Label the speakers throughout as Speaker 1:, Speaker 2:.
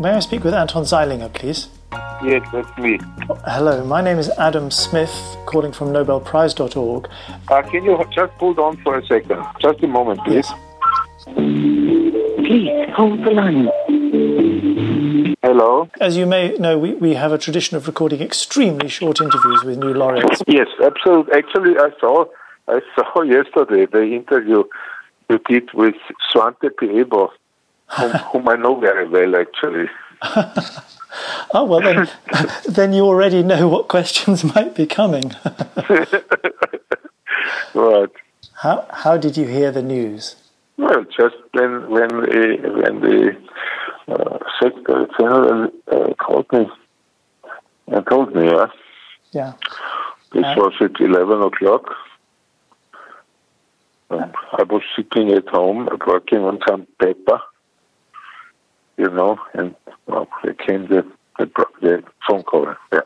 Speaker 1: may I speak with Anton Zeilinger, please?
Speaker 2: Yes, that's me.
Speaker 1: Hello, my name is Adam Smith, calling from NobelPrize.org.
Speaker 2: Uh, can you just hold on for a second? Just a moment, please.
Speaker 1: Yes.
Speaker 3: Please hold the line.
Speaker 2: Hello?
Speaker 1: As you may know, we, we have a tradition of recording extremely short interviews with new laureates.
Speaker 2: Yes, absolutely. Actually, I saw I saw yesterday the interview you did with Svante Pääbo, whom, whom I know very well, actually.
Speaker 1: Oh, well, then, then you already know what questions might be coming.
Speaker 2: Right.
Speaker 1: How, how did you hear the news?
Speaker 2: Well, just when when the when the uh, Secretary General uh, called me and told me, yeah,
Speaker 1: Yeah.
Speaker 2: this
Speaker 1: Uh,
Speaker 2: was at eleven o'clock. Um, I was sitting at home uh, working on some paper, you know, and well, there came the the, the phone call. Yeah.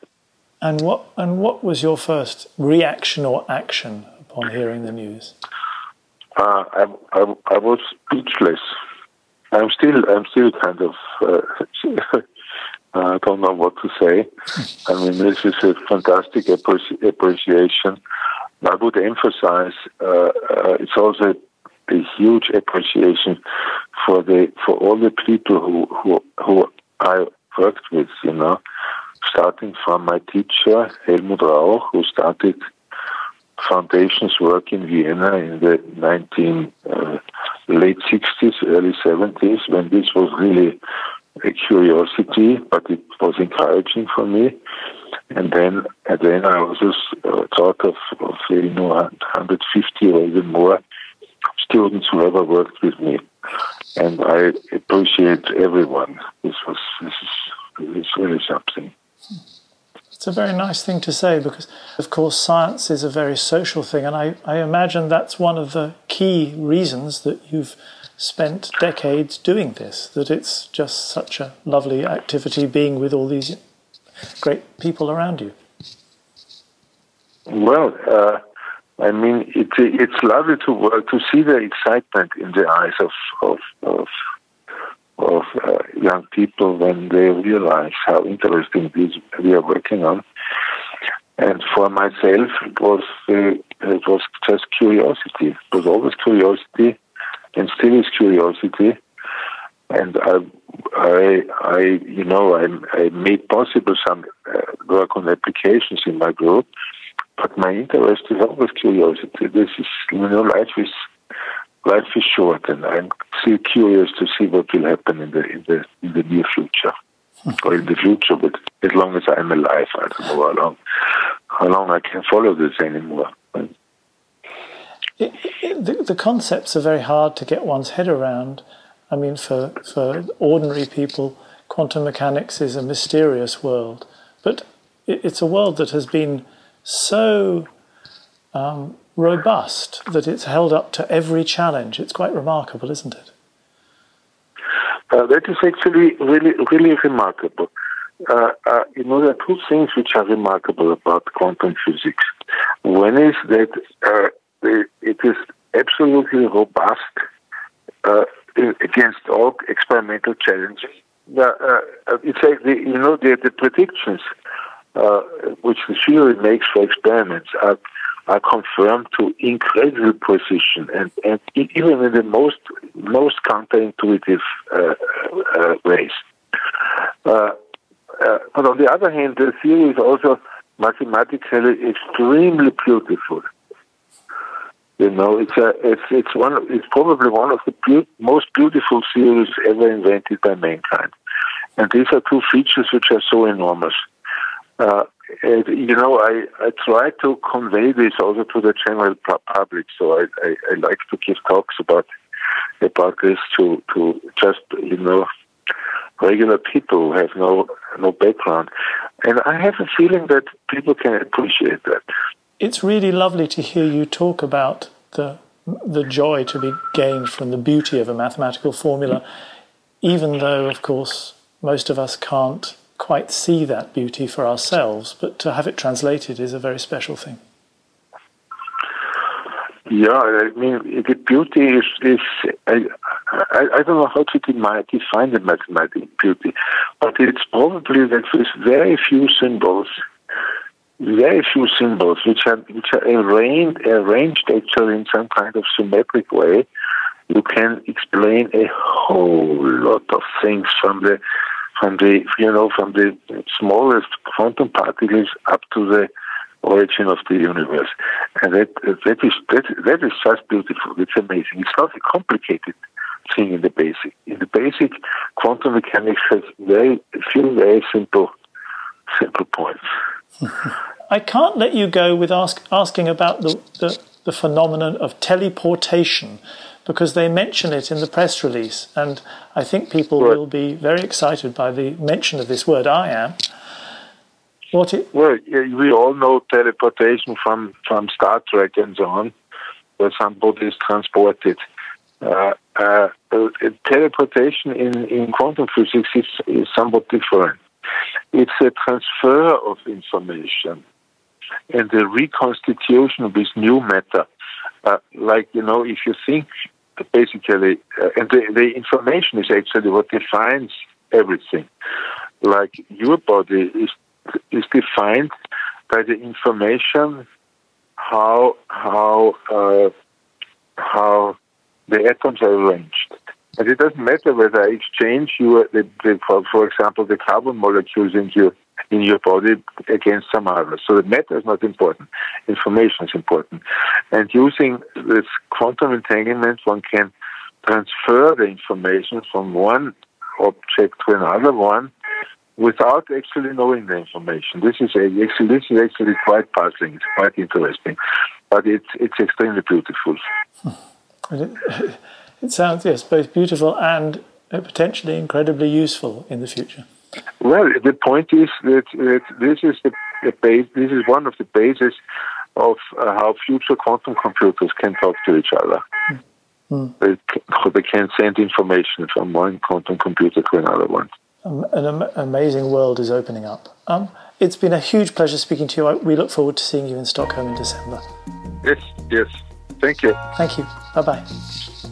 Speaker 1: And what, and what was your first reaction or action upon hearing the news?
Speaker 2: Uh, I, I, I was speechless. I'm still, I'm still kind of, uh, I don't know what to say. I mean, this is a fantastic appreci- appreciation. I would emphasize uh, uh, it's also a huge appreciation for the for all the people who who who I worked with. You know, starting from my teacher Helmut Rauch, who started foundations work in Vienna in the 19 uh, late 60s, early 70s, when this was really a curiosity, but it was encouraging for me. And then, and then I also uh, thought of, of you know 150 or even more students who ever worked with me, and I appreciate everyone. This was this is, this is really something.
Speaker 1: It's a very nice thing to say because, of course, science is a very social thing, and I, I imagine that's one of the key reasons that you've spent decades doing this, that it's just such a lovely activity being with all these great people around you.
Speaker 2: Well, uh, I mean, it, it's lovely to work to see the excitement in the eyes of of of, of uh, young people when they realize how interesting this we are working on. And for myself, it was uh, it was just curiosity. It was always curiosity, and still is curiosity. And I, I, I you know, I, I made possible some uh, work on applications in my group but my interest is always curiosity. This is, you know, life is life is short, and I'm still curious to see what will happen in the in the in the near future, hmm. or in the future. But as long as I'm alive, I don't know how long how long I can follow this anymore.
Speaker 1: It, it, the, the concepts are very hard to get one's head around. I mean, for, for ordinary people, quantum mechanics is a mysterious world, but it, it's a world that has been so um, robust that it's held up to every challenge. It's quite remarkable, isn't it?
Speaker 2: Uh, that is actually really, really remarkable. Uh, uh, you know, there are two things which are remarkable about quantum physics. One is that uh, it is absolutely robust uh, against all experimental challenges. Uh, it's like the, you know the, the predictions uh, which the theory makes for experiments are are confirmed to incredible precision and, and even in the most most counterintuitive uh, uh, ways. Uh, but on the other hand, the theory is also mathematically extremely beautiful. You know, it's a, it's it's one it's probably one of the be- most beautiful theories ever invented by mankind, and these are two features which are so enormous. Uh, and, you know, I, I try to convey this also to the general public. So I, I, I like to give talks about about this to to just you know regular people who have no no background, and I have a feeling that people can appreciate that.
Speaker 1: It's really lovely to hear you talk about the the joy to be gained from the beauty of a mathematical formula, even though, of course, most of us can't quite see that beauty for ourselves, but to have it translated is a very special thing.
Speaker 2: Yeah, I mean, the beauty is, is I, I, I don't know how to define the mathematical beauty, but it's probably that with very few symbols, very few symbols which are which are arranged arranged actually in some kind of symmetric way, you can explain a whole lot of things from the from the you know from the smallest quantum particles up to the origin of the universe, and that that is that that is just beautiful. It's amazing. It's not a complicated thing in the basic. In the basic, quantum mechanics has very few very simple simple points.
Speaker 1: I can't let you go with ask, asking about the, the, the phenomenon of teleportation because they mention it in the press release, and I think people right. will be very excited by the mention of this word. I am.
Speaker 2: What it, well, we all know teleportation from, from Star Trek and so on, where somebody is transported. Uh, uh, uh, teleportation in, in quantum physics is, is somewhat different. It's a transfer of information and the reconstitution of this new matter. Uh, like, you know, if you think basically, uh, and the, the information is actually what defines everything. Like your body is is defined by the information how how uh, how the atoms are arranged. And it doesn't matter whether I exchange you, the, the, for, for example, the carbon molecules in your in your body against some others. So the matter is not important. Information is important. And using this quantum entanglement, one can transfer the information from one object to another one without actually knowing the information. This is actually this is actually quite puzzling. It's quite interesting, but it's it's extremely beautiful.
Speaker 1: It, it sounds yes, both beautiful and uh, potentially incredibly useful in the future.
Speaker 2: Well, the point is that, that this is the, the base. This is one of the bases of uh, how future quantum computers can talk to each other. Mm. They, they can send information from one quantum computer to another one
Speaker 1: an am- amazing world is opening up. Um, it's been a huge pleasure speaking to you. We look forward to seeing you in Stockholm in December.
Speaker 2: Yes, yes. Thank you.
Speaker 1: Thank you. Bye bye.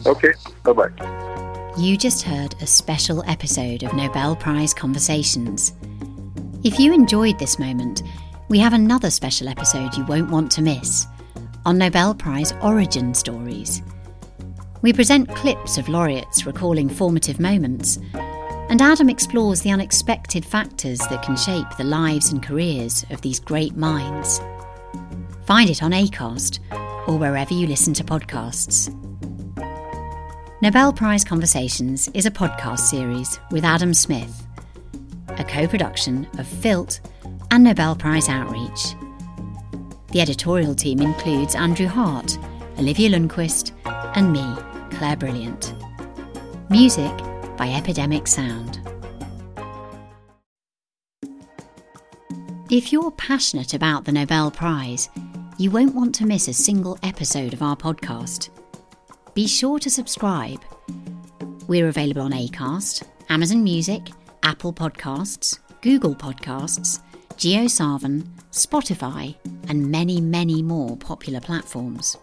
Speaker 2: Okay, bye bye.
Speaker 3: You just heard a special episode of Nobel Prize Conversations. If you enjoyed this moment, we have another special episode you won't want to miss on Nobel Prize origin stories. We present clips of laureates recalling formative moments and Adam explores the unexpected factors that can shape the lives and careers of these great minds. Find it on ACAST or wherever you listen to podcasts. Nobel Prize Conversations is a podcast series with Adam Smith, a co production of FILT and Nobel Prize Outreach. The editorial team includes Andrew Hart, Olivia Lundqvist, and me, Clare Brilliant. Music by Epidemic Sound. If you're passionate about the Nobel Prize, you won't want to miss a single episode of our podcast. Be sure to subscribe. We're available on Acast, Amazon Music, Apple Podcasts, Google Podcasts, JioSaavn, Spotify, and many, many more popular platforms.